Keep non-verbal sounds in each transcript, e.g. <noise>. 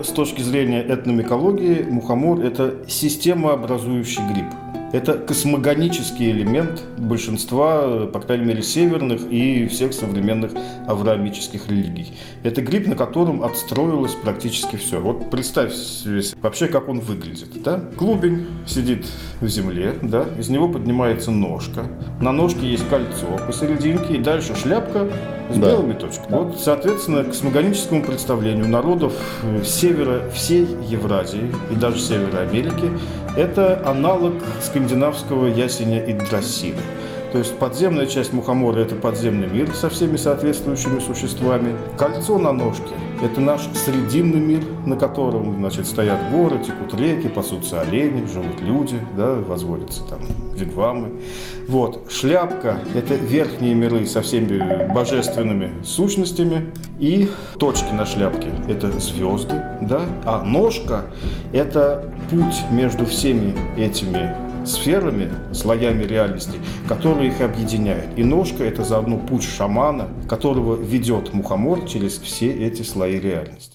с точки зрения этномикологии мухомор – это системообразующий гриб. Это космогонический элемент большинства, по крайней мере, северных и всех современных авраамических религий. Это гриб, на котором отстроилось практически все. Вот представь вообще, как он выглядит. Да? Клубень сидит в земле, да? из него поднимается ножка. На ножке есть кольцо посерединке, и дальше шляпка с да. белыми точками. Вот, соответственно, к космогоническому представлению народов э, севера всей Евразии и даже Севера Америки это аналог скандинавского ясеня Игдрасиля. То есть подземная часть мухомора – это подземный мир со всеми соответствующими существами. Кольцо на ножке – это наш срединный мир, на котором значит, стоят горы, текут реки, пасутся олени, живут люди, да, возводятся там вигвамы. Вот. Шляпка – это верхние миры со всеми божественными сущностями. И точки на шляпке – это звезды, да. А ножка – это путь между всеми этими сферами, слоями реальности, которые их объединяют. И ножка – это заодно путь шамана, которого ведет мухомор через все эти слои реальности.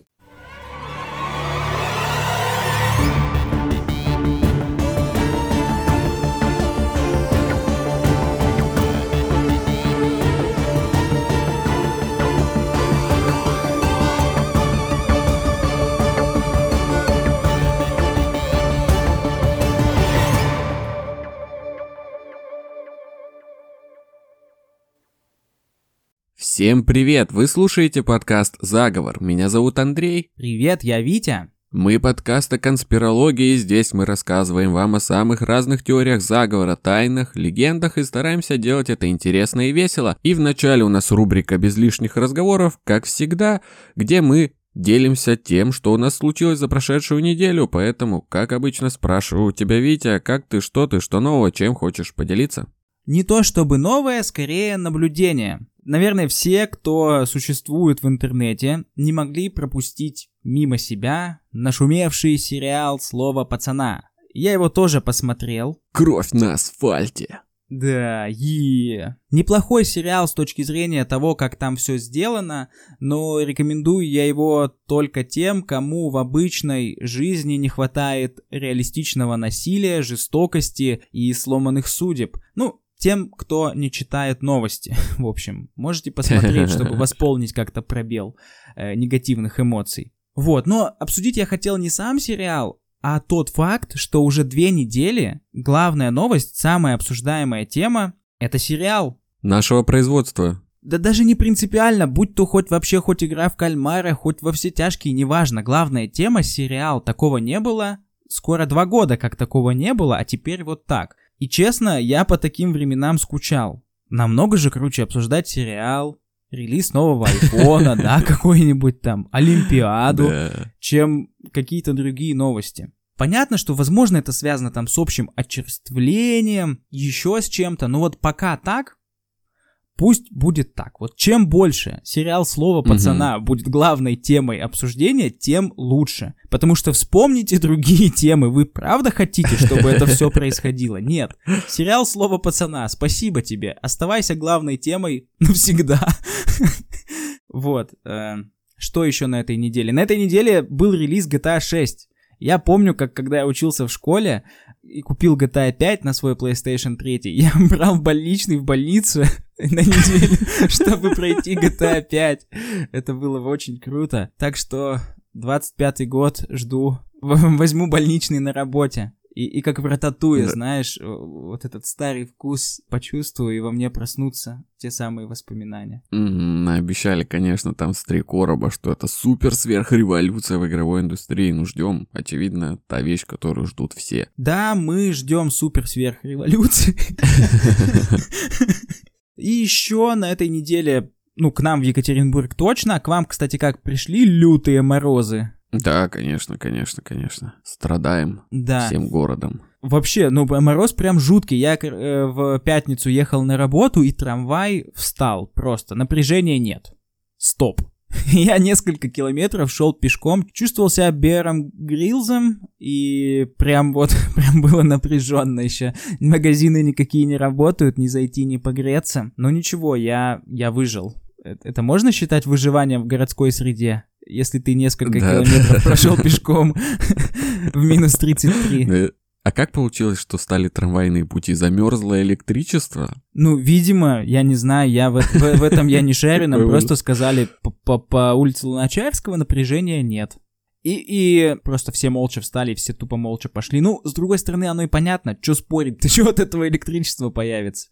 Всем привет! Вы слушаете подкаст «Заговор». Меня зовут Андрей. Привет, я Витя. Мы подкаст о конспирологии, и здесь мы рассказываем вам о самых разных теориях заговора, тайнах, легендах и стараемся делать это интересно и весело. И вначале у нас рубрика «Без лишних разговоров», как всегда, где мы делимся тем, что у нас случилось за прошедшую неделю, поэтому, как обычно, спрашиваю у тебя, Витя, как ты, что ты, что нового, чем хочешь поделиться? Не то чтобы новое, скорее наблюдение. Наверное, все, кто существует в интернете, не могли пропустить мимо себя нашумевший сериал «Слово пацана». Я его тоже посмотрел. Кровь на асфальте. Да, и неплохой сериал с точки зрения того, как там все сделано, но рекомендую я его только тем, кому в обычной жизни не хватает реалистичного насилия, жестокости и сломанных судеб. Ну, тем, кто не читает новости. <laughs> В общем, можете посмотреть, чтобы <laughs> восполнить как-то пробел э, негативных эмоций. Вот, но обсудить я хотел не сам сериал, а тот факт, что уже две недели главная новость, самая обсуждаемая тема — это сериал. Нашего производства. Да даже не принципиально, будь то хоть вообще хоть игра в кальмара, хоть во все тяжкие, неважно. Главная тема — сериал. Такого не было. Скоро два года, как такого не было, а теперь вот так — и честно, я по таким временам скучал. Намного же круче обсуждать сериал, релиз нового айфона, <laughs> да, какой-нибудь там, Олимпиаду, чем какие-то другие новости. Понятно, что, возможно, это связано там с общим очерствлением, еще с чем-то, но вот пока так, Пусть будет так. Вот чем больше сериал «Слово пацана» угу. будет главной темой обсуждения, тем лучше. Потому что вспомните другие <laughs> темы. Вы правда хотите, чтобы это все происходило? Нет. Сериал «Слово пацана», спасибо тебе. Оставайся главной темой <laughs> навсегда. <laughs> Вот. Э, что еще на этой неделе? На этой неделе был релиз GTA 6. Я помню, как когда я учился в школе и купил GTA 5 на свой PlayStation 3, я <laughs> брал больничный в больницу <laughs> на неделю, <laughs> чтобы пройти GTA 5. Это было очень круто. Так что 25-й год жду. Возьму больничный на работе. И, и как в рататуе, да. знаешь, вот этот старый вкус почувствую, и во мне проснутся те самые воспоминания. Mm-hmm, обещали, конечно, там с три короба, что это супер сверхреволюция в игровой индустрии. Ну, ждем, очевидно, та вещь, которую ждут все. Да, мы ждем супер сверхреволюции. И еще на этой неделе, ну, к нам в Екатеринбург точно, а к вам, кстати, как пришли лютые морозы. Да, конечно, конечно, конечно. Страдаем да. всем городом. Вообще, ну, мороз прям жуткий. Я э, в пятницу ехал на работу, и трамвай встал просто. Напряжения нет. Стоп. <laughs> Я несколько километров шел пешком, чувствовал себя Бером Грилзом, и прям вот, <laughs> прям было напряженно еще. Магазины никакие не работают, не зайти, не погреться. Но ничего, я, я выжил. Это можно считать выживанием в городской среде? Если ты несколько километров прошел пешком <laughs> в минус 33. А как получилось, что стали трамвайные пути? Замерзло электричество? Ну, видимо, я не знаю, я в, в, в этом я не шарю, нам просто сказали по, по улице Луначарского напряжения нет. И, и просто все молча встали, все тупо молча пошли. Ну, с другой стороны, оно и понятно, что спорить, ты что <laughs> от этого электричества появится.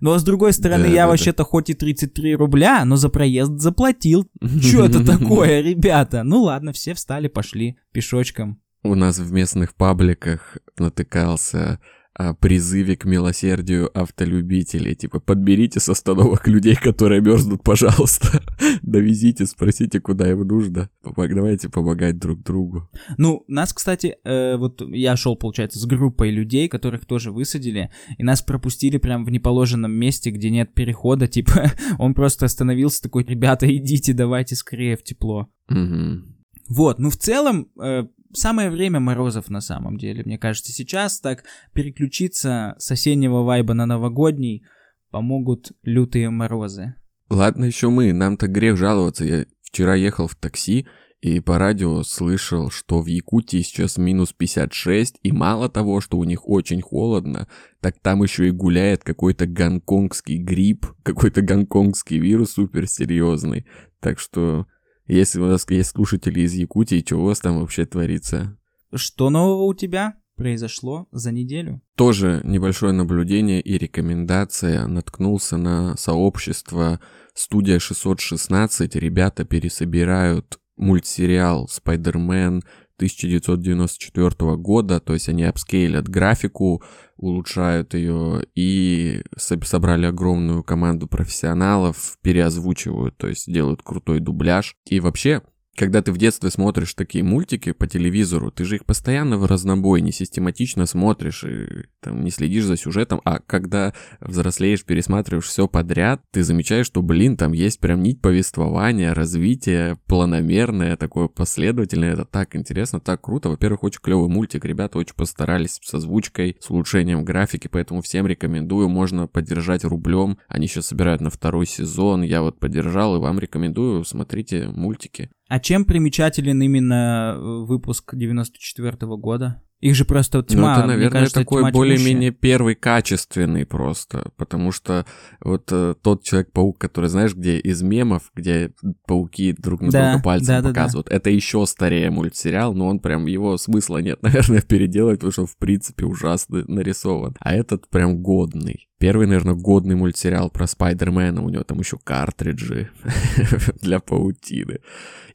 Но с другой стороны, да, я да, вообще-то да. хоть и 33 рубля, но за проезд заплатил. <laughs> Что это такое, ребята? Ну ладно, все встали, пошли пешочком у нас в местных пабликах натыкался о призыве к милосердию автолюбителей. Типа, подберите с остановок людей, которые мерзнут, пожалуйста. <laughs> Довезите, спросите, куда им нужно. Давайте помогать друг другу. Ну, нас, кстати, э, вот я шел, получается, с группой людей, которых тоже высадили, и нас пропустили прям в неположенном месте, где нет перехода. <laughs> Типа, он просто остановился такой, ребята, идите, давайте скорее в тепло. Угу. Вот, ну в целом, э, самое время морозов на самом деле. Мне кажется, сейчас так переключиться с осеннего вайба на новогодний помогут лютые морозы. Ладно еще мы, нам-то грех жаловаться. Я вчера ехал в такси и по радио слышал, что в Якутии сейчас минус 56, и мало того, что у них очень холодно, так там еще и гуляет какой-то гонконгский грипп, какой-то гонконгский вирус суперсерьезный. Так что если у нас есть слушатели из Якутии, что у вас там вообще творится? Что нового у тебя произошло за неделю? Тоже небольшое наблюдение и рекомендация. Наткнулся на сообщество «Студия 616». Ребята пересобирают мультсериал «Спайдермен», 1994 года, то есть они апскейлят графику, улучшают ее и собрали огромную команду профессионалов, переозвучивают, то есть делают крутой дубляж. И вообще, когда ты в детстве смотришь такие мультики по телевизору, ты же их постоянно в разнобой, не систематично смотришь и там, не следишь за сюжетом, а когда взрослеешь, пересматриваешь все подряд, ты замечаешь, что, блин, там есть прям нить повествования, развитие планомерное, такое последовательное, это так интересно, так круто. Во-первых, очень клевый мультик, ребята очень постарались с озвучкой, с улучшением графики, поэтому всем рекомендую, можно поддержать рублем, они сейчас собирают на второй сезон, я вот поддержал и вам рекомендую, смотрите мультики. А чем примечателен именно э, выпуск 94 -го года? Их же просто тьма. Ну, это, наверное, кажется, такой более-менее первый качественный просто, потому что вот э, тот Человек-паук, который, знаешь, где из мемов, где пауки друг на да, друга пальцем да, показывают, да, это еще старее мультсериал, но он прям, его смысла нет, <laughs> наверное, переделать, потому что в принципе ужасно нарисован. А этот прям годный. Первый, наверное, годный мультсериал про Спайдермена, у него там еще картриджи <laughs> для паутины.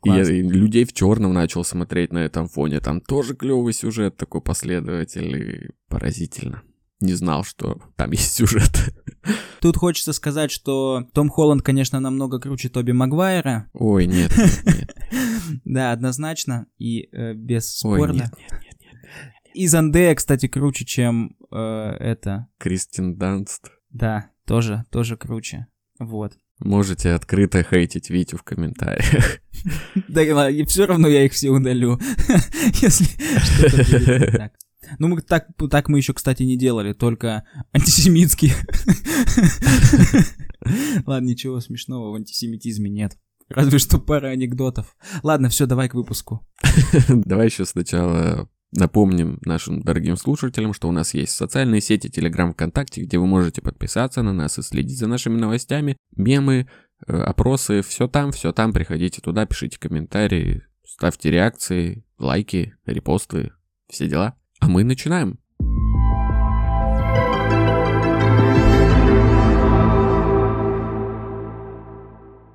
И, и людей в черном начал смотреть на этом фоне. Там тоже клевый сюжет, такой последовательный, поразительно. Не знал, что там <laughs> есть сюжет. Тут хочется сказать, что Том Холланд, конечно, намного круче Тоби Магуайра. Ой, нет, нет, нет. <laughs> Да, однозначно и э, бесспорно. Ой, нет, нет, нет, нет. И Зандея, кстати, круче, чем э, это. Кристин Данст. Да, тоже, тоже круче. Вот. Можете открыто хейтить Витю в комментариях. <laughs> Да, и все равно я их все удалю, <laughs> если что-то <laughs> так. Ну, мы так, так мы еще, кстати, не делали, только антисемитские. Ладно, ничего смешного в антисемитизме нет. Разве что пара анекдотов. Ладно, все, давай к выпуску. Давай еще сначала Напомним нашим дорогим слушателям, что у нас есть социальные сети Telegram, ВКонтакте, где вы можете подписаться на нас и следить за нашими новостями, мемы, э, опросы, все там, все там, приходите туда, пишите комментарии, ставьте реакции, лайки, репосты, все дела. А мы начинаем.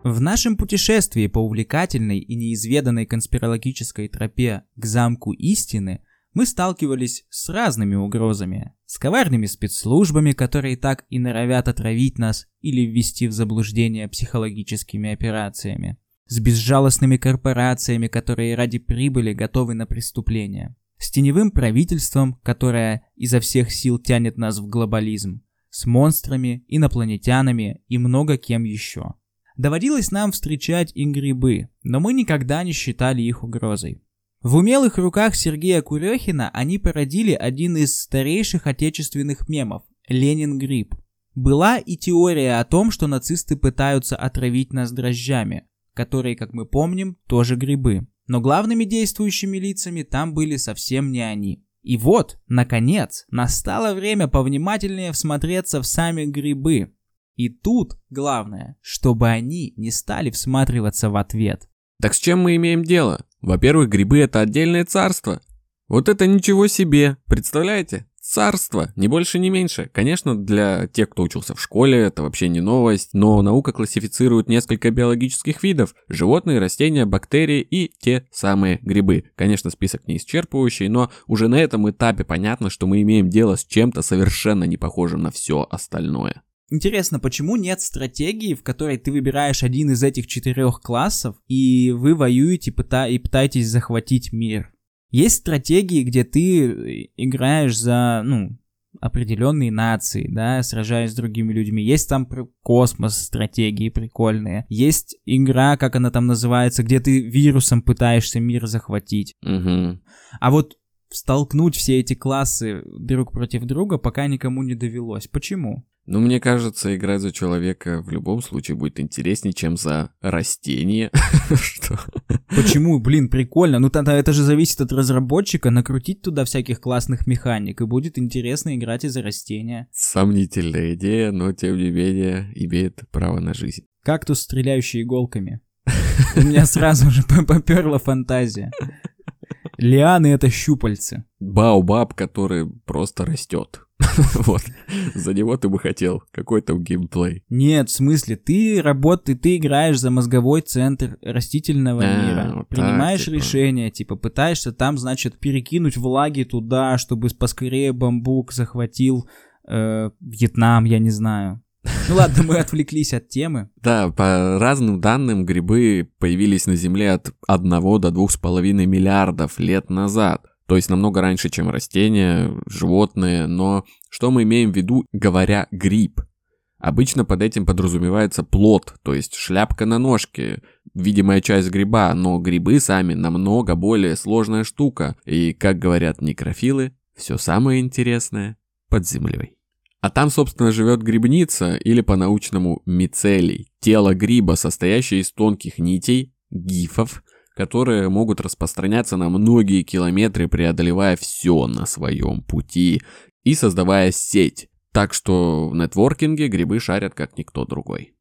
В нашем путешествии по увлекательной и неизведанной конспирологической тропе к замку истины мы сталкивались с разными угрозами. С коварными спецслужбами, которые так и норовят отравить нас или ввести в заблуждение психологическими операциями. С безжалостными корпорациями, которые ради прибыли готовы на преступления. С теневым правительством, которое изо всех сил тянет нас в глобализм. С монстрами, инопланетянами и много кем еще. Доводилось нам встречать и грибы, но мы никогда не считали их угрозой. В умелых руках Сергея Курехина они породили один из старейших отечественных мемов – «Ленин гриб». Была и теория о том, что нацисты пытаются отравить нас дрожжами. которые, как мы помним, тоже грибы. Но главными действующими лицами там были совсем не они. И вот, наконец, настало время повнимательнее всмотреться в сами грибы. И тут главное, чтобы они не стали всматриваться в ответ. Так с чем мы имеем дело? Во-первых, грибы это отдельное царство. Вот это ничего себе, представляете? Царство, ни больше, ни меньше. Конечно, для тех, кто учился в школе, это вообще не новость, но наука классифицирует несколько биологических видов – животные, растения, бактерии и те самые грибы. Конечно, список не исчерпывающий, но уже на этом этапе понятно, что мы имеем дело с чем-то совершенно не похожим на все остальное. Интересно, почему нет стратегии, в которой ты выбираешь один из этих четырех классов, и вы воюете пыта- и пытаетесь захватить мир? Есть стратегии, где ты играешь за, ну, определенные нации, да, сражаясь с другими людьми. Есть там космос стратегии прикольные. Есть игра, как она там называется, где ты вирусом пытаешься мир захватить. Угу. А вот столкнуть все эти классы друг против друга пока никому не довелось. Почему? Ну, мне кажется, играть за человека в любом случае будет интереснее, чем за растение. <laughs> Что? Почему? Блин, прикольно. Ну, тогда это же зависит от разработчика, накрутить туда всяких классных механик, и будет интересно играть и за растения. Сомнительная идея, но тем не менее имеет право на жизнь. Кактус, стреляющий иголками. У меня сразу же поперла фантазия. Лианы — это щупальцы. Баобаб, который просто растет. <laughs> вот. За него ты бы хотел какой-то геймплей. Нет, в смысле, ты работаешь, ты играешь за мозговой центр растительного А, мира. вот так, Принимаешь типа. решения, типа пытаешься там, значит, перекинуть влаги туда, чтобы поскорее бамбук захватил э, Вьетнам, я не знаю. Ну ладно, мы отвлеклись от темы. <laughs> Да, по разным данным, грибы появились на Земле от 1 до 2,5 миллиардов лет назад. То есть намного раньше, чем растения, животные. Но что мы имеем в виду, говоря гриб? Обычно под этим подразумевается плод, то есть шляпка на ножке, видимая часть гриба, но грибы сами намного более сложная штука. И, как говорят некрофилы, все самое интересное под землей. А там, собственно, живет грибница, или по-научному мицелий, тело гриба, состоящее из тонких нитей, гифов, которые могут распространяться на многие километры, преодолевая все на своем пути и создавая сеть. Так что в нетворкинге грибы шарят как никто другой.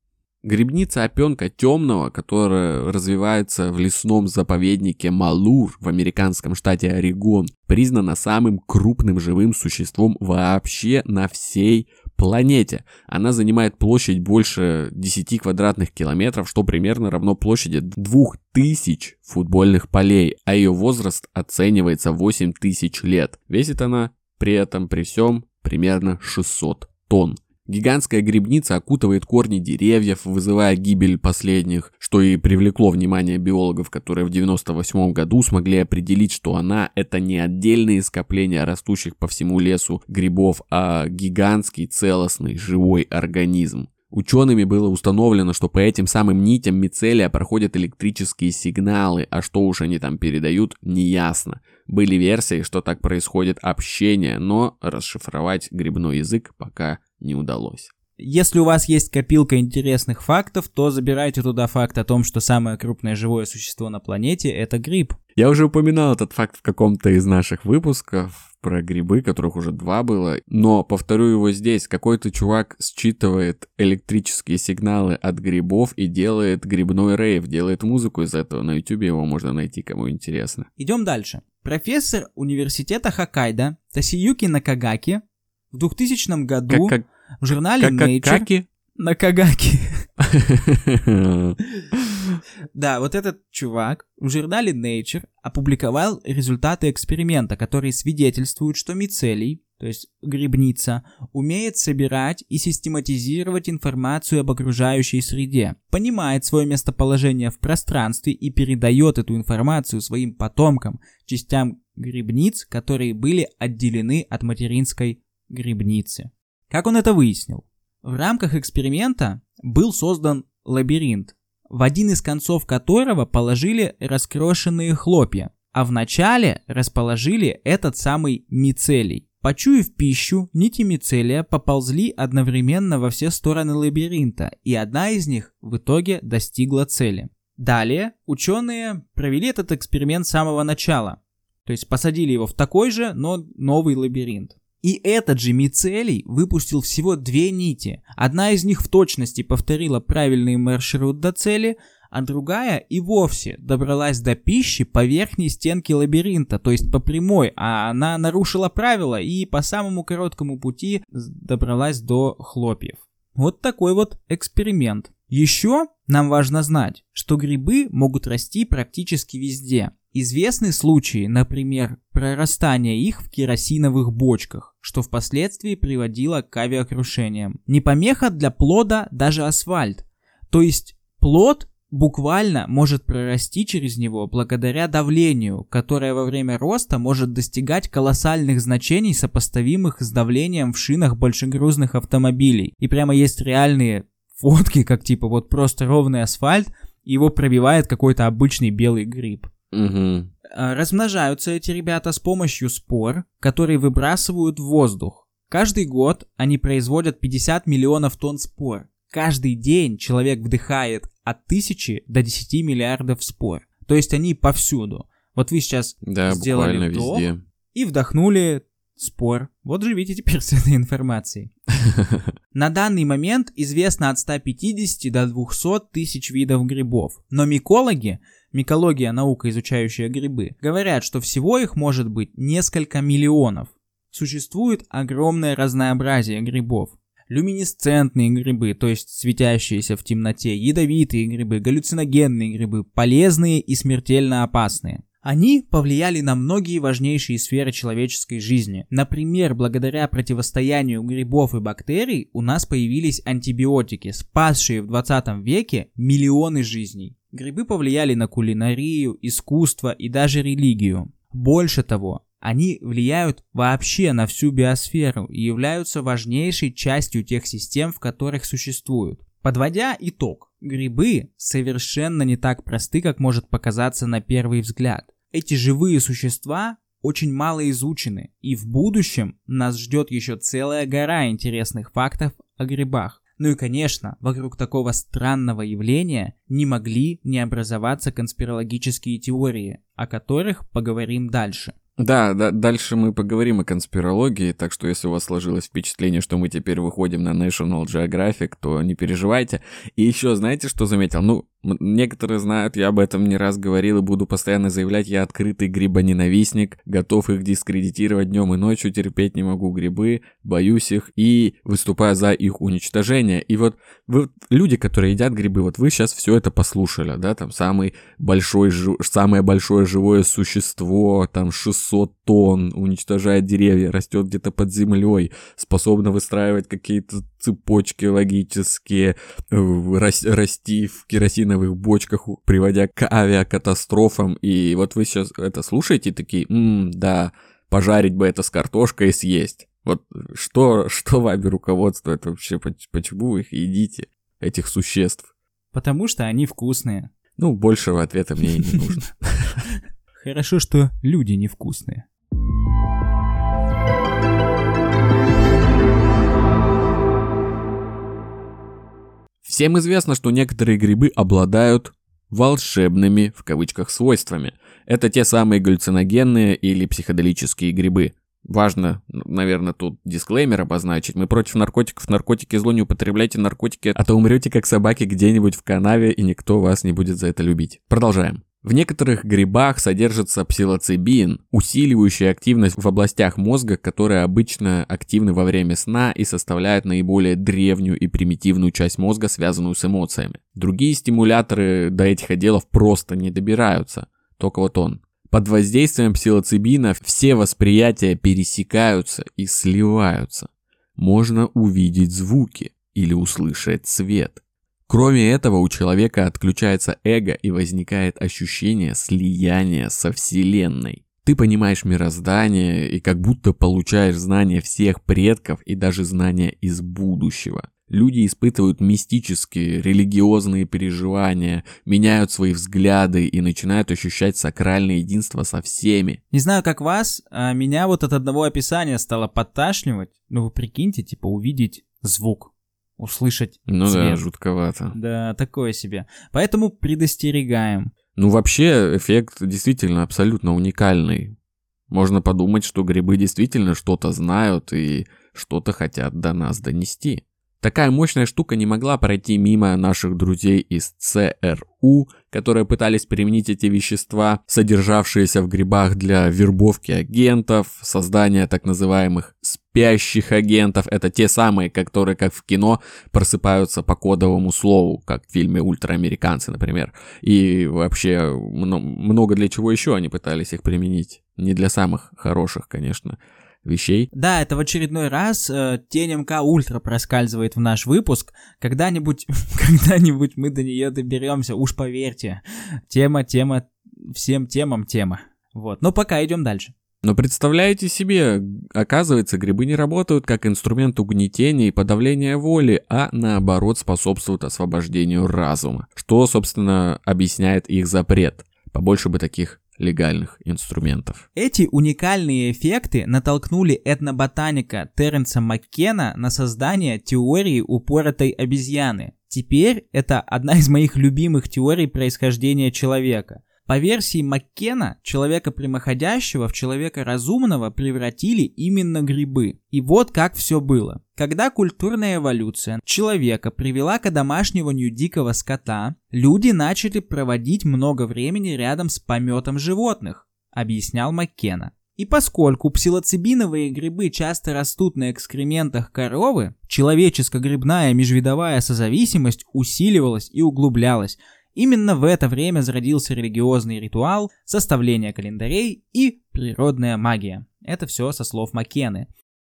Грибница опенка темного, которая развивается в лесном заповеднике Малур в американском штате Орегон, признана самым крупным живым существом вообще на всей планете. Она занимает площадь больше 10 квадратных километров, что примерно равно площади 2000 футбольных полей, а ее возраст оценивается 8000 лет. Весит она при этом при всем примерно 600 тонн. Гигантская грибница окутывает корни деревьев, вызывая гибель последних, что и привлекло внимание биологов, которые в 98 году смогли определить, что она это не отдельные скопления растущих по всему лесу грибов, а гигантский целостный живой организм. Учеными было установлено, что по этим самым нитям мицелия проходят электрические сигналы, а что уж они там передают, неясно. Были версии, что так происходит общение, но расшифровать грибной язык пока не удалось. Если у вас есть копилка интересных фактов, то забирайте туда факт о том, что самое крупное живое существо на планете — это гриб. Я уже упоминал этот факт в каком-то из наших выпусков про грибы, которых уже два было, но повторю его здесь. Какой-то чувак считывает электрические сигналы от грибов и делает грибной рейв, делает музыку из этого. На ютубе его можно найти, кому интересно. Идем дальше. Профессор университета Хоккайдо Тасиюки Накагаки в 2000 году Как, в журнале как, как, Nature... каки? Накагаки. <laughs> Да, вот этот чувак в журнале Nature опубликовал результаты эксперимента, которые свидетельствуют, что мицелий, то есть грибница, умеет собирать и систематизировать информацию об окружающей среде, понимает свое местоположение в пространстве и передает эту информацию своим потомкам, частям грибниц, которые были отделены от материнской грибницы. Как он это выяснил? В рамках эксперимента был создан лабиринт, в один из концов которого положили раскрошенные хлопья, а в начале расположили этот самый мицелий. Почуяв пищу, нити мицелия поползли одновременно во все стороны лабиринта, и одна из них в итоге достигла цели. Далее ученые провели этот эксперимент с самого начала. То есть посадили его в такой же, но новый лабиринт. И этот же мицелий выпустил всего две нити. Одна из них в точности повторила правильный маршрут до цели, а другая и вовсе добралась до пищи по верхней стенке лабиринта, то есть по прямой, а она нарушила правила и по самому короткому пути добралась до хлопьев. Вот такой вот эксперимент. Еще нам важно знать, что грибы могут расти практически везде. Известны случаи, например, прорастания их в керосиновых бочках, что впоследствии приводило к авиакрушениям. Не помеха для плода даже асфальт. То есть плод буквально может прорасти через него благодаря давлению, которое во время роста может достигать колоссальных значений, сопоставимых с давлением в шинах большегрузных автомобилей. И прямо есть реальные фотки, как типа вот просто ровный асфальт, его пробивает какой-то обычный белый гриб. Угу. Размножаются эти ребята с помощью спор, которые выбрасывают в воздух. Каждый год они производят 50 миллионов тонн спор. Каждый день человек вдыхает от 1000 до 10 миллиардов спор. То есть они повсюду. Вот вы сейчас да, сделали вдох везде. и вдохнули спор. Вот живите теперь с этой информацией. <laughs> На данный момент известно от 150 до 200 тысяч видов грибов. Но микологи микология наука, изучающая грибы, говорят, что всего их может быть несколько миллионов. Существует огромное разнообразие грибов. Люминесцентные грибы, то есть светящиеся в темноте, ядовитые грибы, галлюциногенные грибы, полезные и смертельно опасные. Они повлияли на многие важнейшие сферы человеческой жизни. Например, благодаря противостоянию грибов и бактерий у нас появились антибиотики, спасшие в 20 веке миллионы жизней. Грибы повлияли на кулинарию, искусство и даже религию. Больше того, они влияют вообще на всю биосферу и являются важнейшей частью тех систем, в которых существуют. Подводя итог, грибы совершенно не так просты, как может показаться на первый взгляд. Эти живые существа очень мало изучены, и в будущем нас ждет еще целая гора интересных фактов о грибах. Ну и, конечно, вокруг такого странного явления не могли не образоваться конспирологические теории, о которых поговорим дальше. Да, да, дальше мы поговорим о конспирологии, так что если у вас сложилось впечатление, что мы теперь выходим на National Geographic, то не переживайте. И еще знаете, что заметил? Ну, Некоторые знают, я об этом не раз говорил и буду постоянно заявлять, я открытый грибоненавистник, готов их дискредитировать днем и ночью, терпеть не могу грибы, боюсь их и выступаю за их уничтожение. И вот вы, люди, которые едят грибы, вот вы сейчас все это послушали, да, там самый большой, самое большое живое существо, там 600 тонн, уничтожает деревья, растет где-то под землей, способно выстраивать какие-то цепочки логические, э, расти в керосиновых бочках, приводя к авиакатастрофам. И вот вы сейчас это слушаете такие, м-м, да, пожарить бы это с картошкой и съесть. Вот что, что вами руководствует вообще, почему вы их едите, этих существ? Потому что они вкусные. Ну, большего ответа мне и не нужно. <laughs> Хорошо, что люди невкусные. Всем известно, что некоторые грибы обладают волшебными, в кавычках, свойствами. Это те самые галлюциногенные или психоделические грибы. Важно, наверное, тут дисклеймер обозначить. Мы против наркотиков. Наркотики зло, не употребляйте наркотики, а то умрете как собаки где-нибудь в канаве, и никто вас не будет за это любить. Продолжаем. В некоторых грибах содержится псилоцибин, усиливающий активность в областях мозга, которые обычно активны во время сна и составляют наиболее древнюю и примитивную часть мозга, связанную с эмоциями. Другие стимуляторы до этих отделов просто не добираются. Только вот он. Под воздействием псилоцибина все восприятия пересекаются и сливаются. Можно увидеть звуки или услышать цвет. Кроме этого, у человека отключается эго и возникает ощущение слияния со Вселенной. Ты понимаешь мироздание и как будто получаешь знания всех предков и даже знания из будущего. Люди испытывают мистические, религиозные переживания, меняют свои взгляды и начинают ощущать сакральное единство со всеми. Не знаю, как вас, а меня вот от одного описания стало подташнивать. Ну вы прикиньте, типа увидеть звук услышать Ну цвет. да, жутковато. Да, такое себе. Поэтому предостерегаем. Ну вообще эффект действительно абсолютно уникальный. Можно подумать, что грибы действительно что-то знают и что-то хотят до нас донести. Такая мощная штука не могла пройти мимо наших друзей из ЦРУ, которые пытались применить эти вещества, содержавшиеся в грибах для вербовки агентов, создания так называемых спящих агентов. Это те самые, которые, как в кино, просыпаются по кодовому слову, как в фильме «Ультраамериканцы», например. И вообще много для чего еще они пытались их применить. Не для самых хороших, конечно вещей. Да, это в очередной раз э, тень МК Ультра проскальзывает в наш выпуск. Когда-нибудь, <laughs> когда-нибудь мы до нее доберемся, уж поверьте. Тема, тема, всем темам тема. Вот, но пока идем дальше. Но представляете себе, оказывается, грибы не работают как инструмент угнетения и подавления воли, а наоборот способствуют освобождению разума, что, собственно, объясняет их запрет. Побольше бы таких легальных инструментов. Эти уникальные эффекты натолкнули этноботаника Терренса Маккена на создание теории упоротой обезьяны. Теперь это одна из моих любимых теорий происхождения человека. По версии Маккена, человека прямоходящего в человека разумного превратили именно грибы. И вот как все было. Когда культурная эволюция человека привела к домашниванию дикого скота, люди начали проводить много времени рядом с пометом животных, объяснял Маккена. И поскольку псилоцибиновые грибы часто растут на экскрементах коровы, человеческо-грибная межвидовая созависимость усиливалась и углублялась, Именно в это время зародился религиозный ритуал, составление календарей и природная магия. Это все со слов Маккены.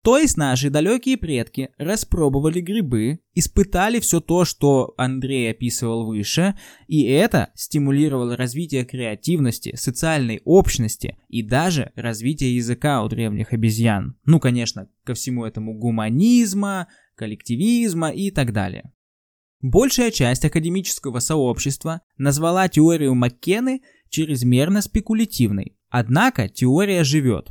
То есть наши далекие предки распробовали грибы, испытали все то, что Андрей описывал выше, и это стимулировало развитие креативности, социальной общности и даже развитие языка у древних обезьян. Ну, конечно, ко всему этому гуманизма, коллективизма и так далее. Большая часть академического сообщества назвала теорию Маккены чрезмерно спекулятивной. Однако теория живет.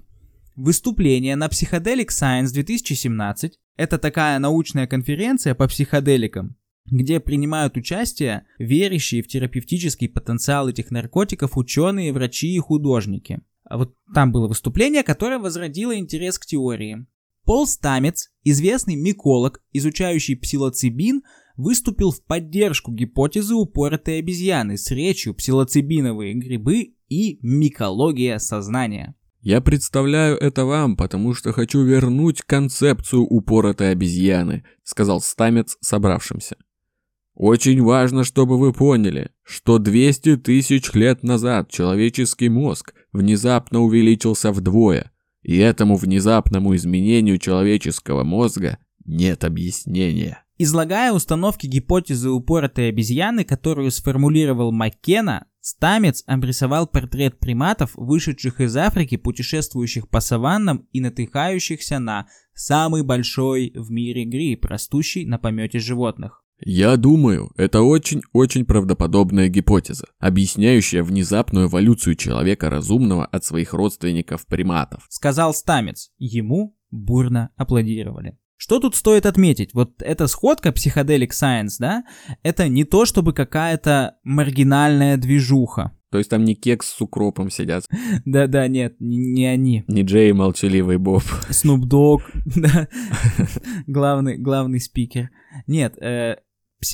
Выступление на Psychedelic Science 2017 – это такая научная конференция по психоделикам, где принимают участие верящие в терапевтический потенциал этих наркотиков ученые, врачи и художники. А вот там было выступление, которое возродило интерес к теории. Пол Стамец, известный миколог, изучающий псилоцибин, выступил в поддержку гипотезы упоротой обезьяны с речью «Псилоцибиновые грибы» и «Микология сознания». Я представляю это вам, потому что хочу вернуть концепцию упоротой обезьяны, сказал Стамец собравшимся. Очень важно, чтобы вы поняли, что 200 тысяч лет назад человеческий мозг внезапно увеличился вдвое, и этому внезапному изменению человеческого мозга нет объяснения. Излагая установки гипотезы упоротой обезьяны, которую сформулировал Маккена, Стамец обрисовал портрет приматов, вышедших из Африки, путешествующих по саваннам и натыхающихся на самый большой в мире гриб, растущий на помете животных. Я думаю, это очень-очень правдоподобная гипотеза, объясняющая внезапную эволюцию человека разумного от своих родственников приматов. Сказал Стамец. Ему бурно аплодировали. Что тут стоит отметить? Вот эта сходка Psychedelic Science, да, это не то чтобы какая-то маргинальная движуха. То есть там не кекс с укропом сидят. <laughs> Да-да, нет, не они. Не Джей Молчаливый Боб. <laughs> Snoop Dogg, <laughs> да, главный, главный спикер. Нет, э,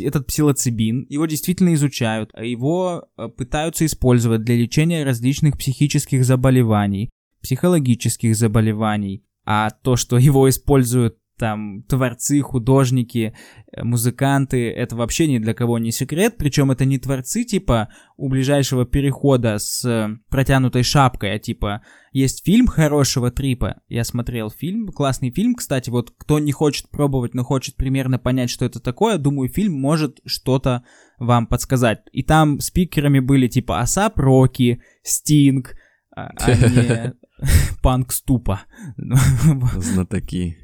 этот псилоцибин, его действительно изучают, а его э, пытаются использовать для лечения различных психических заболеваний, психологических заболеваний. А то, что его используют там творцы, художники, э, музыканты, это вообще ни для кого не секрет, причем это не творцы типа у ближайшего перехода с э, протянутой шапкой, а типа есть фильм хорошего трипа, я смотрел фильм, классный фильм, кстати, вот кто не хочет пробовать, но хочет примерно понять, что это такое, думаю, фильм может что-то вам подсказать. И там спикерами были типа Асап Роки, Стинг, а, а не <laughs> Панк Ступа. <laughs> <laughs> Знатоки.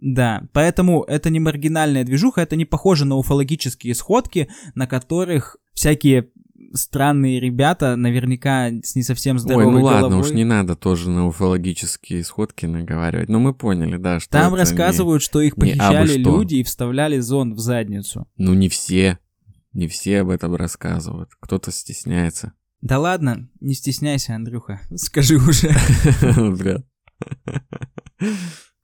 Да, поэтому это не маргинальная движуха, это не похоже на уфологические сходки, на которых всякие странные ребята, наверняка с не совсем здоровой Ой, ну головой. ладно, уж не надо тоже на уфологические сходки наговаривать. Но мы поняли, да, что Там рассказывают, что их не похищали что. люди и вставляли зонд в задницу. Не... Ну не все, не все об этом рассказывают. Кто-то стесняется. Да ладно, не стесняйся, Андрюха, <laughs> скажи уже. <laughs> Бля.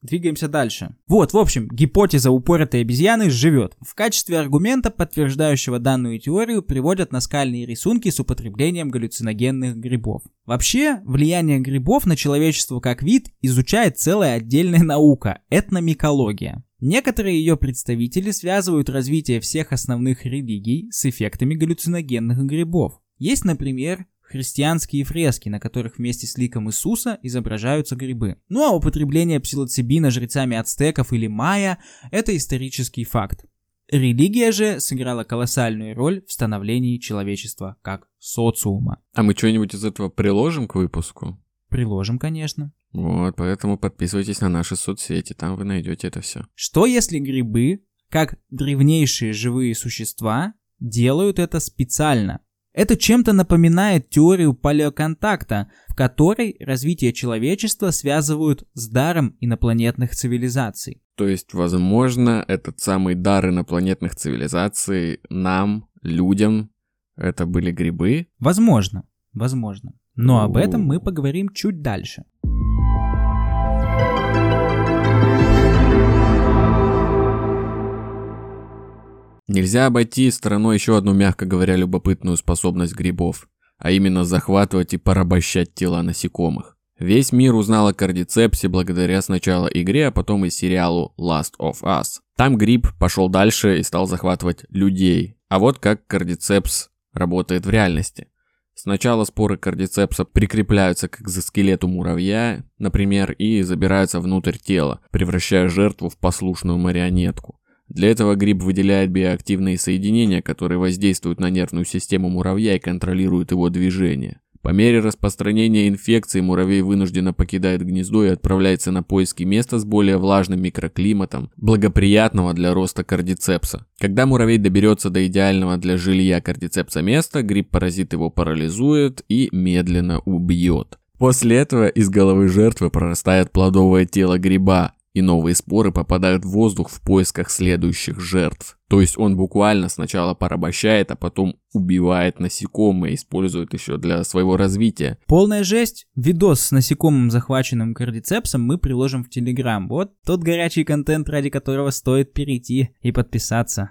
Двигаемся дальше. Вот, в общем, гипотеза упоротой обезьяны живет. В качестве аргумента, подтверждающего данную теорию, приводят наскальные рисунки с употреблением галлюциногенных грибов. Вообще, влияние грибов на человечество как вид изучает целая отдельная наука – этномикология. Некоторые ее представители связывают развитие всех основных религий с эффектами галлюциногенных грибов. Есть, например, христианские фрески, на которых вместе с ликом Иисуса изображаются грибы. Ну а употребление псилоцибина жрецами ацтеков или майя – это исторический факт. Религия же сыграла колоссальную роль в становлении человечества как социума. А мы что-нибудь из этого приложим к выпуску? Приложим, конечно. Вот, поэтому подписывайтесь на наши соцсети, там вы найдете это все. Что если грибы, как древнейшие живые существа, делают это специально? Это чем-то напоминает теорию палеоконтакта, в которой развитие человечества связывают с даром инопланетных цивилизаций. То есть, возможно, этот самый дар инопланетных цивилизаций нам, людям, это были грибы? Возможно, возможно. Но об этом мы поговорим чуть дальше. Нельзя обойти стороной еще одну, мягко говоря, любопытную способность грибов, а именно захватывать и порабощать тела насекомых. Весь мир узнал о кардицепсе благодаря сначала игре, а потом и сериалу Last of Us. Там гриб пошел дальше и стал захватывать людей. А вот как кардицепс работает в реальности. Сначала споры кардицепса прикрепляются к экзоскелету муравья, например, и забираются внутрь тела, превращая жертву в послушную марионетку. Для этого гриб выделяет биоактивные соединения, которые воздействуют на нервную систему муравья и контролируют его движение. По мере распространения инфекции муравей вынужденно покидает гнездо и отправляется на поиски места с более влажным микроклиматом, благоприятного для роста кардицепса. Когда муравей доберется до идеального для жилья кардицепса места, гриб-паразит его парализует и медленно убьет. После этого из головы жертвы прорастает плодовое тело гриба, и новые споры попадают в воздух в поисках следующих жертв. То есть он буквально сначала порабощает, а потом убивает насекомые, использует еще для своего развития. Полная жесть. Видос с насекомым, захваченным кардицепсом, мы приложим в Телеграм. Вот тот горячий контент, ради которого стоит перейти и подписаться.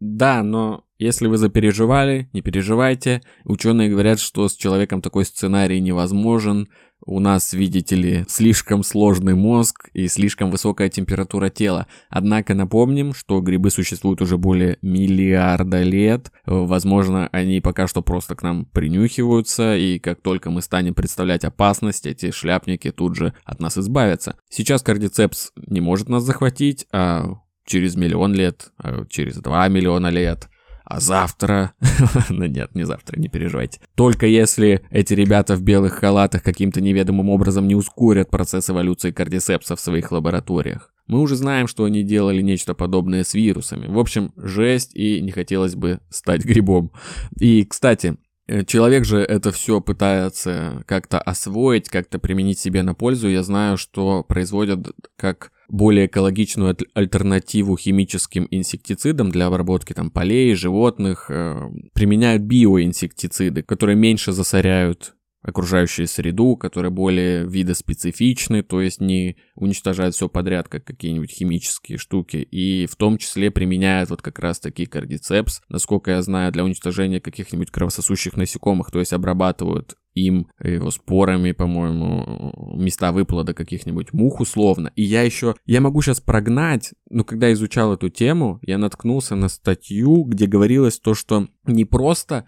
Да, но если вы запереживали, не переживайте. Ученые говорят, что с человеком такой сценарий невозможен. У нас, видите ли, слишком сложный мозг и слишком высокая температура тела. Однако напомним, что грибы существуют уже более миллиарда лет. Возможно, они пока что просто к нам принюхиваются, и как только мы станем представлять опасность, эти шляпники тут же от нас избавятся. Сейчас кардицепс не может нас захватить, а через миллион лет, а через два миллиона лет, а завтра... <laughs> ну нет, не завтра, не переживайте. Только если эти ребята в белых халатах каким-то неведомым образом не ускорят процесс эволюции кардицепса в своих лабораториях. Мы уже знаем, что они делали нечто подобное с вирусами. В общем, жесть, и не хотелось бы стать грибом. И, кстати, э, Человек же это все пытается как-то освоить, как-то применить себе на пользу. Я знаю, что производят как более экологичную альтернативу химическим инсектицидам для обработки там полей, животных, э, применяют биоинсектициды, которые меньше засоряют окружающую среду, которые более видоспецифичны, то есть не уничтожают все подряд, как какие-нибудь химические штуки, и в том числе применяют вот как раз таки кардицепс, насколько я знаю, для уничтожения каких-нибудь кровососущих насекомых, то есть обрабатывают им его спорами, по-моему, места выплода каких-нибудь мух условно. И я еще, я могу сейчас прогнать, но когда изучал эту тему, я наткнулся на статью, где говорилось то, что не просто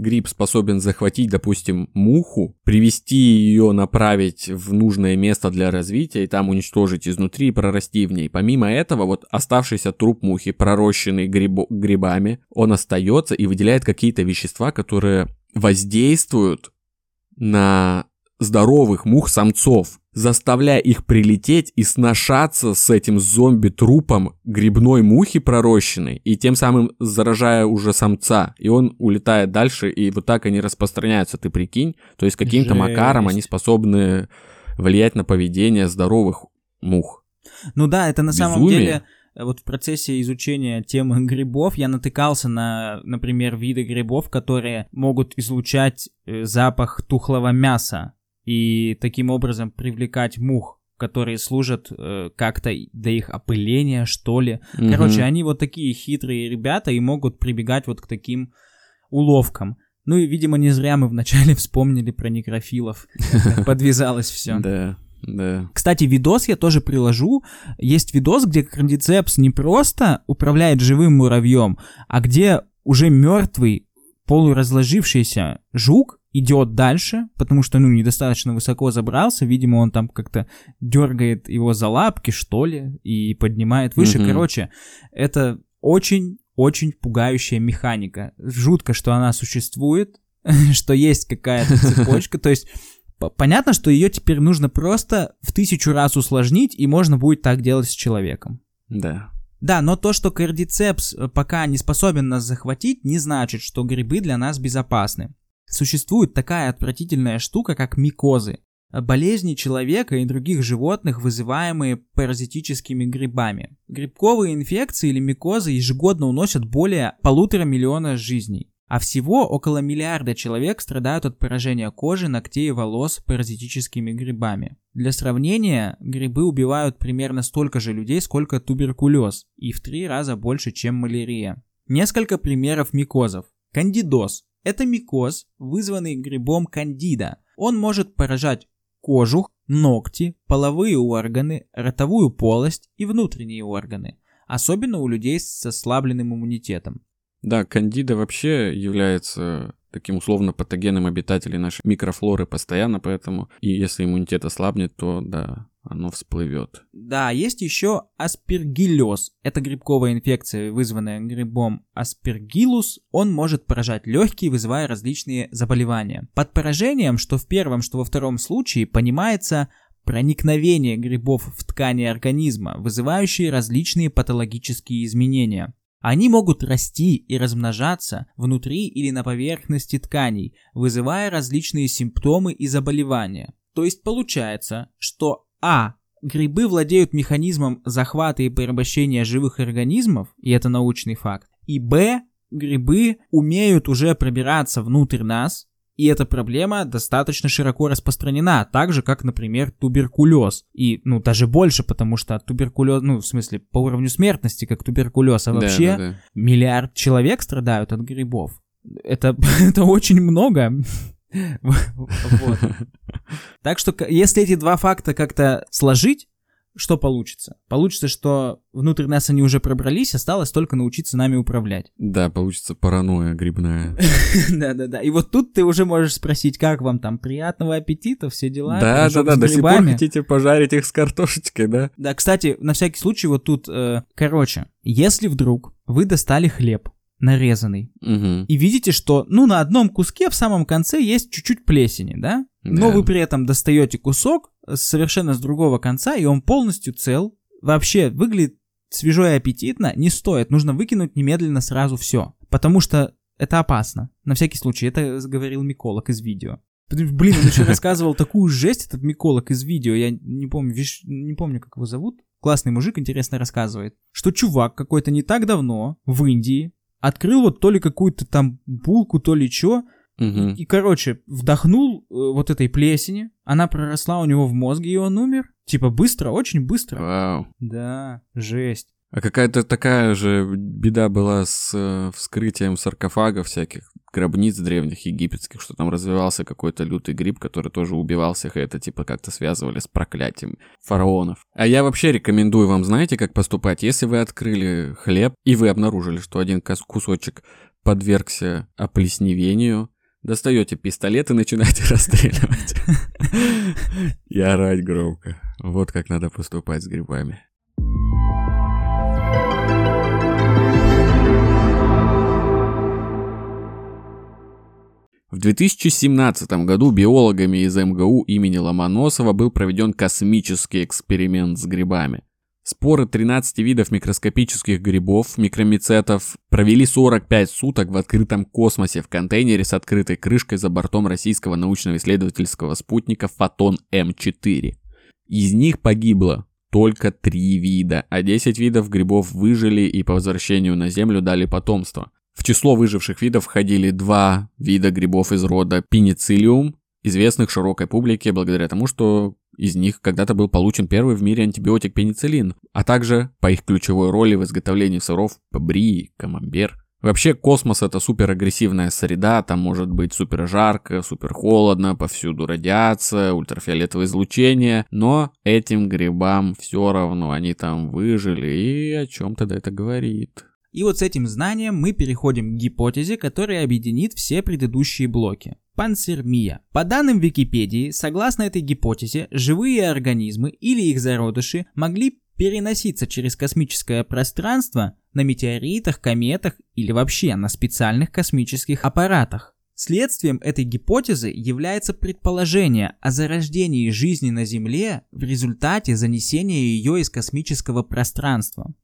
гриб способен захватить, допустим, муху, привести ее, направить в нужное место для развития и там уничтожить изнутри и прорасти в ней. Помимо этого, вот оставшийся труп мухи, пророщенный грибо- грибами, он остается и выделяет какие-то вещества, которые воздействуют на здоровых мух-самцов. Заставляя их прилететь и сношаться с этим зомби-трупом грибной мухи пророщенной, и тем самым заражая уже самца, и он улетает дальше, и вот так они распространяются, ты прикинь, то есть каким-то макаром они способны влиять на поведение здоровых мух. Ну да, это на Безумие. самом деле вот в процессе изучения темы грибов я натыкался на, например, виды грибов, которые могут излучать э, запах тухлого мяса и таким образом привлекать мух, которые служат э, как-то до их опыления, что ли. Мгм. Короче, они вот такие хитрые ребята и могут прибегать вот к таким уловкам. Ну и, видимо, не зря мы вначале <laughs> вспомнили про некрофилов. Подвязалось все. <laughs> Да, да. Кстати, видос я тоже приложу. Есть видос, где кардицепс не просто управляет живым муравьем, а где уже мертвый, полуразложившийся жук идет дальше, потому что, ну, недостаточно высоко забрался, видимо, он там как-то дергает его за лапки, что ли, и поднимает выше. Мгм. Короче, это очень-очень пугающая механика. Жутко, что она существует, <laughs> что есть какая-то цепочка, то есть Понятно, что ее теперь нужно просто в тысячу раз усложнить, и можно будет так делать с человеком. Да. Да, но то, что кардицепс э, пока не способен нас захватить, не значит, что грибы для нас безопасны. Существует такая отвратительная штука, как микозы. Болезни человека и других животных, вызываемые паразитическими грибами. Грибковые инфекции или микозы ежегодно уносят более полутора миллиона жизней. А всего около миллиарда человек страдают от поражения кожи, ногтей и волос паразитическими грибами. Для сравнения, грибы убивают примерно столько же людей, сколько туберкулез, и в три раза больше, чем малярия. Несколько примеров микозов. Кандидоз – это микоз, вызванный грибом кандида. Он может поражать кожух, ногти, половые органы, ротовую полость и внутренние органы, особенно у людей с ослабленным иммунитетом. Да, кандида вообще является таким условно патогенным обитателем нашей микрофлоры постоянно, поэтому и если иммунитет ослабнет, то да, оно всплывет. Да, есть еще аспергиллез. Это грибковая инфекция, вызванная грибом аспергиллус. Он может поражать легкие, вызывая различные заболевания. Под поражением, что в первом, что во втором случае, понимается проникновение грибов в ткани организма, вызывающие различные патологические изменения. Они могут расти и размножаться внутри или на поверхности тканей, вызывая различные симптомы и заболевания. То есть получается, что А. Грибы владеют механизмом захвата и порабощения живых организмов, и это научный факт. И Б. Грибы умеют уже пробираться внутрь нас, и эта проблема достаточно широко распространена, так же, как, например, туберкулез. И, ну, даже больше, потому что туберкулез, ну, в смысле, по уровню смертности, как туберкулез, а Да, вообще да, да. миллиард человек страдают от грибов. Это, <laughs> это очень много. <laughs> Вот. Так что, если эти два факта как-то сложить, что получится? Получится, что внутрь нас они уже пробрались, осталось только научиться нами управлять. Да, получится паранойя грибная. <laughs> Да-да-да. И вот тут ты уже можешь спросить, как вам там, приятного аппетита, все дела? Да, да, пирожок да, с до сих пор грибами?» хотите пожарить их с картошечкой, да? Да, кстати, на всякий случай, вот тут, э, короче, если вдруг вы достали хлеб, нарезанный, Угу. и видите, что, ну, на одном куске в самом конце есть чуть-чуть плесени, да? Но Да. вы при этом достаете кусок совершенно с другого конца, и он полностью цел. Вообще выглядит свежо и аппетитно, не стоит. Нужно выкинуть немедленно сразу все. Потому что это опасно. На всякий случай, это говорил Миколог из видео. Блин, он еще <laughs> рассказывал такую жесть, этот Миколог из видео. Я не помню, виш- не помню, как его зовут. Классный мужик, интересно рассказывает. Что чувак какой-то не так давно в Индии открыл вот то ли какую-то там булку, то ли чё, Угу. и, короче, вдохнул э, вот этой плесени, она проросла у него в мозге, и он умер. Типа быстро, очень быстро. Вау. Да, жесть. А какая-то такая же беда была с э, вскрытием саркофагов всяких гробниц древних египетских, что там развивался какой-то лютый гриб, который тоже убивал всех, и это типа как-то связывали с проклятием фараонов. А я вообще рекомендую вам, знаете, как поступать? Если вы открыли хлеб, и вы обнаружили, что один кусочек подвергся оплесневению, достаете пистолет и начинаете <laughs> расстреливать. И орать громко. Вот как надо поступать с грибами. В 2017 году биологами из МГУ имени Ломоносова был проведен космический эксперимент с грибами. Споры 13 видов микроскопических грибов, микромицетов, провели 45 суток в открытом космосе в контейнере с открытой крышкой за бортом российского научно-исследовательского спутника «Фотон-М4». Из них погибло только 3 вида, а 10 видов грибов выжили и по возвращению на Землю дали потомство. В число выживших видов входили два вида грибов из рода пенициллиум, известных широкой публике благодаря тому, что из них когда-то был получен первый в мире антибиотик пенициллин, а также по их ключевой роли в изготовлении сыров побрии, камамбер. Вообще космос это супер агрессивная среда, там может быть супер жарко, супер холодно, повсюду радиация, ультрафиолетовое излучение, но этим грибам все равно, они там выжили, и о чем тогда это говорит? И вот с этим знанием мы переходим к гипотезе, которая объединит все предыдущие блоки. Панцермия. По данным Википедии, согласно этой гипотезе, живые организмы или их зародыши могли переноситься через космическое пространство на метеоритах, кометах или вообще на специальных космических аппаратах. Следствием этой гипотезы является предположение о зарождении жизни на Земле в результате занесения ее из космического пространства.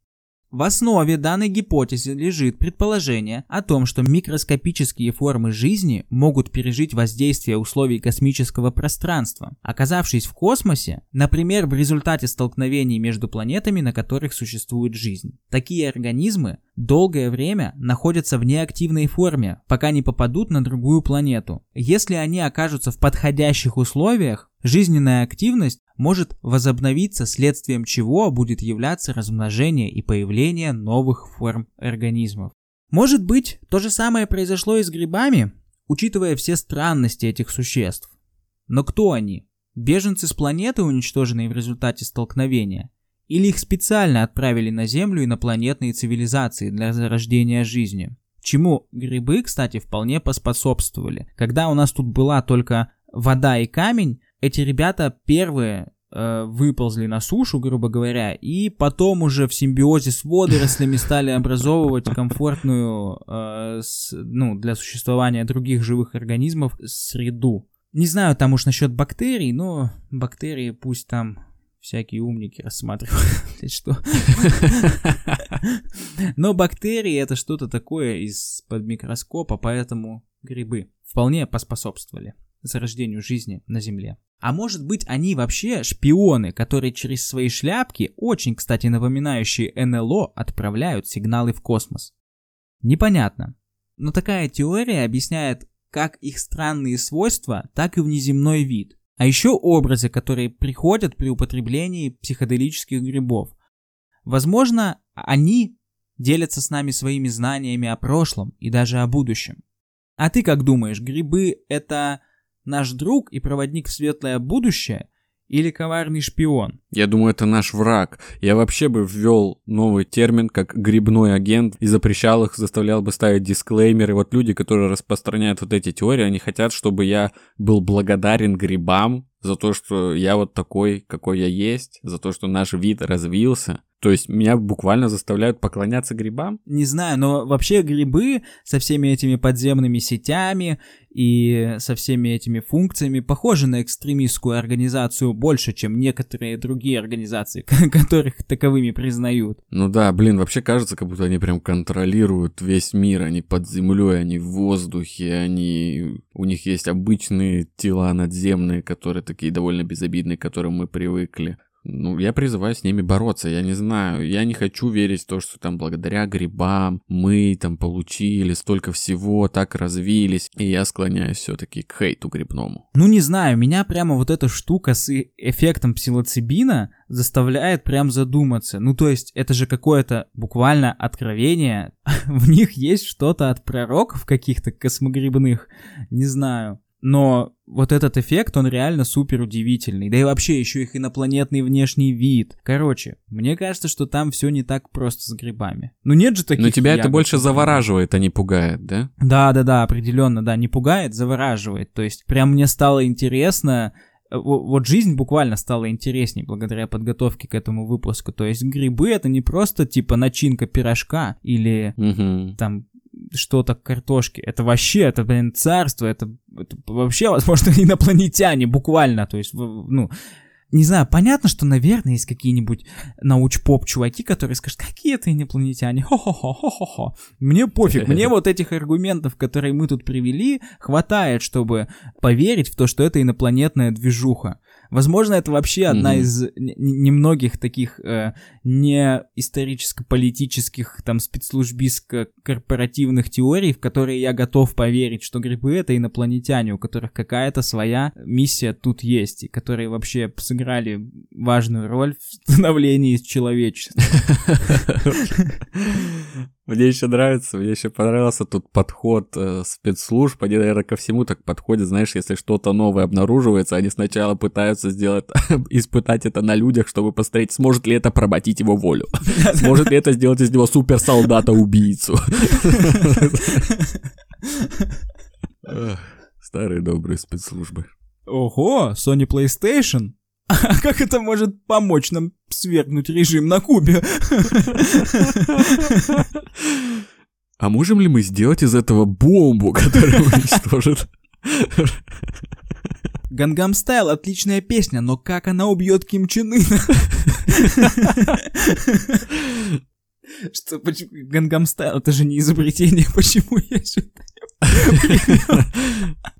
В основе данной гипотезы лежит предположение о том, что микроскопические формы жизни могут пережить воздействие условий космического пространства, оказавшись в космосе, например, в результате столкновений между планетами, на которых существует жизнь. Такие организмы долгое время находятся в неактивной форме, пока не попадут на другую планету. Если они окажутся в подходящих условиях, жизненная активность может возобновиться, следствием чего будет являться размножение и появление новых форм организмов. Может быть, то же самое произошло и с грибами, учитывая все странности этих существ. Но кто они? Беженцы с планеты, уничтоженные в результате столкновения? Или их специально отправили на Землю инопланетные цивилизации для зарождения жизни? Чему грибы, кстати, вполне поспособствовали. Когда у нас тут была только вода и камень, эти ребята первые э, выползли на сушу, грубо говоря, и потом уже в симбиозе с водорослями стали образовывать комфортную, э, с, ну, для существования других живых организмов среду. Не знаю там уж насчет бактерий, но бактерии пусть там всякие умники рассматривают, <laughs> что. Но бактерии это что-то такое из-под микроскопа, поэтому грибы вполне поспособствовали зарождению жизни на Земле. А может быть они вообще шпионы, которые через свои шляпки, очень, кстати, напоминающие НЛО, отправляют сигналы в космос? Непонятно. Но такая теория объясняет как их странные свойства, так и внеземной вид. А еще образы, которые приходят при употреблении психоделических грибов. Возможно, они делятся с нами своими знаниями о прошлом и даже о будущем. А ты как думаешь, грибы это наш друг и проводник в светлое будущее или коварный шпион? Я думаю, это наш враг. Я вообще бы ввел новый термин, как грибной агент, и запрещал их, заставлял бы ставить дисклеймеры. Вот люди, которые распространяют вот эти теории, они хотят, чтобы я был благодарен грибам за то, что я вот такой, какой я есть, за то, что наш вид развился. То есть меня буквально заставляют поклоняться грибам? Не знаю, но вообще грибы со всеми этими подземными сетями и со всеми этими функциями похожи на экстремистскую организацию больше, чем некоторые другие организации, <laughs> которых таковыми признают. Ну да, блин, вообще кажется, как будто они прям контролируют весь мир, они под землей, они в воздухе, они... У них есть обычные тела надземные, которые такие довольно безобидные, к которым мы привыкли. Ну, я призываю с ними бороться, я не знаю, я не хочу верить в то, что там благодаря грибам мы там получили столько всего, так развились, и я склоняюсь все-таки к хейту грибному. Ну, не знаю, меня прямо вот эта штука с эффектом псилоцибина заставляет прям задуматься. Ну, то есть, это же какое-то буквально откровение, <laughs> в них есть что-то от пророков каких-то космогрибных, не знаю. Но вот этот эффект, он реально супер удивительный. Да и вообще еще их инопланетный внешний вид. Короче, мне кажется, что там все не так просто с грибами. Ну нет же таких Но тебя это больше завораживает, а не пугает, да? Да, да, да, определенно, да, не пугает, завораживает. То есть прям мне стало интересно э, вот жизнь буквально стала интересней благодаря подготовке к этому выпуску. То есть грибы это не просто типа начинка пирожка или угу. там что-то к картошке. Это вообще, это, блин, царство, это, это вообще, возможно, <laughs> инопланетяне, буквально, то есть, ну, не знаю, понятно, что, наверное, есть какие-нибудь науч-поп чуваки, которые скажут, какие это инопланетяне, хо-хо-хо-хо-хо-хо. Мне пофиг, мне <laughs> вот этих аргументов, которые мы тут привели, хватает, чтобы поверить в то, что это инопланетная движуха. Возможно, это вообще одна mm-hmm. из немногих таких э, не историческо-политических, там, спецслужбистско-корпоративных теорий, в которые я готов поверить, что грибы — это инопланетяне, у которых какая-то своя миссия тут есть, и которые вообще сыграли важную роль в становлении человечества. <laughs> <laughs> Мне еще нравится, мне еще понравился тут подход э, спецслужб. Они, наверное, ко всему так подходят. Знаешь, если что-то новое обнаруживается, они сначала пытаются сделать, <laughs> испытать это на людях, чтобы посмотреть, сможет ли это проботить его волю. <laughs> Сможет ли это сделать из него суперсолдата-убийцу. <laughs> Старые добрые спецслужбы. Ого, Sony PlayStation? <laughs> А как это может помочь нам свергнуть режим на Кубе? <laughs> А можем ли мы сделать из этого бомбу, которая уничтожит? Гангам Стайл отличная песня, но как она убьет Ким Чен Ына? <laughs> Что, почему? Гангам Стайл, это же не изобретение, почему я считаю?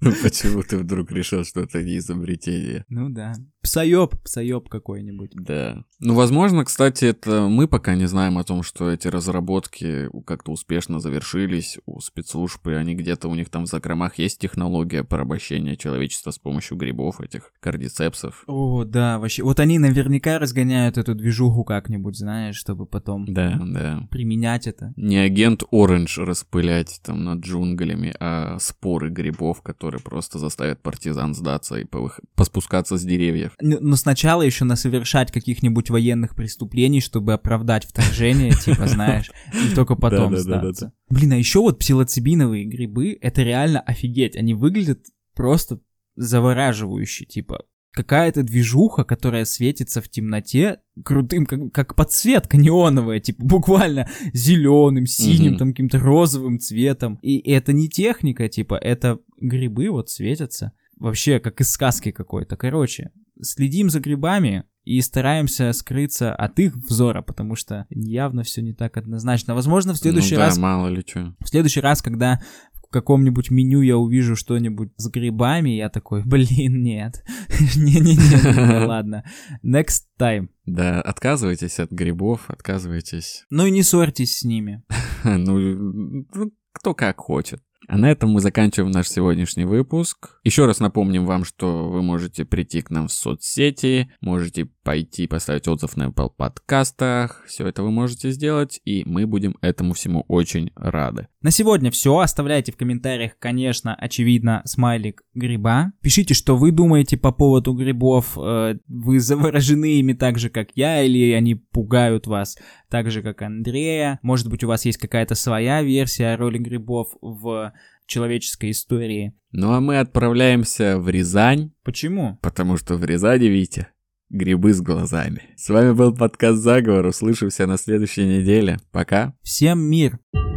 Ну почему ты вдруг решил, что это не изобретение? Ну да. Псоёб, псоёб какой-нибудь. Да. Ну, возможно, кстати, это мы пока не знаем о том, что эти разработки как-то успешно завершились у спецслужб, и они где-то у них там в закромах есть технология порабощения человечества с помощью грибов, этих кардицепсов. О, да, вообще. Вот они наверняка разгоняют эту движуху как-нибудь, знаешь, чтобы потом да, да. применять это. Не агент Оранж распылять там над джунглями, а споры грибов, которые просто заставят партизан сдаться и повых... поспускаться с деревьев. Но сначала еще на совершать каких-нибудь военных преступлений, чтобы оправдать вторжение, типа, знаешь, и только потом сдаться. Блин, а еще вот псилоцибиновые грибы, это реально офигеть, они выглядят просто завораживающе, типа, какая-то движуха, которая светится в темноте крутым, как, как подсветка неоновая, типа буквально зеленым, синим, mm-hmm. там каким-то розовым цветом. И это не техника, типа, это грибы вот светятся. Вообще, как из сказки какой-то. Короче, следим за грибами и стараемся скрыться от их взора, потому что явно все не так однозначно. Возможно, в следующий ну, да, раз... мало ли что. В следующий раз, когда в каком-нибудь меню я увижу что-нибудь с грибами, я такой, блин, нет. <laughs> Не-не-не, <laughs> ладно. Next time. Да, отказывайтесь от грибов, отказывайтесь. Ну и не ссорьтесь с ними. <laughs> Ну, ну, кто как хочет. А на этом мы заканчиваем наш сегодняшний выпуск. Еще раз напомним вам, что вы можете прийти к нам в соцсети, можете пойти поставить отзыв на Apple подкастах. Все это вы можете сделать, и мы будем этому всему очень рады. На сегодня все. Оставляйте в комментариях, конечно, очевидно, смайлик гриба. Пишите, что вы думаете по поводу грибов. Э, вы заворожены ими так же, как я, или они пугают вас так же, как Андрея. Может быть, у вас есть какая-то своя версия роли грибов в человеческой истории. Ну а мы отправляемся в Рязань. Почему? Потому что в Рязани, Витя, грибы с глазами. С вами был подкаст «Заговор». Услышимся на следующей неделе. Пока. Всем мир. Мир.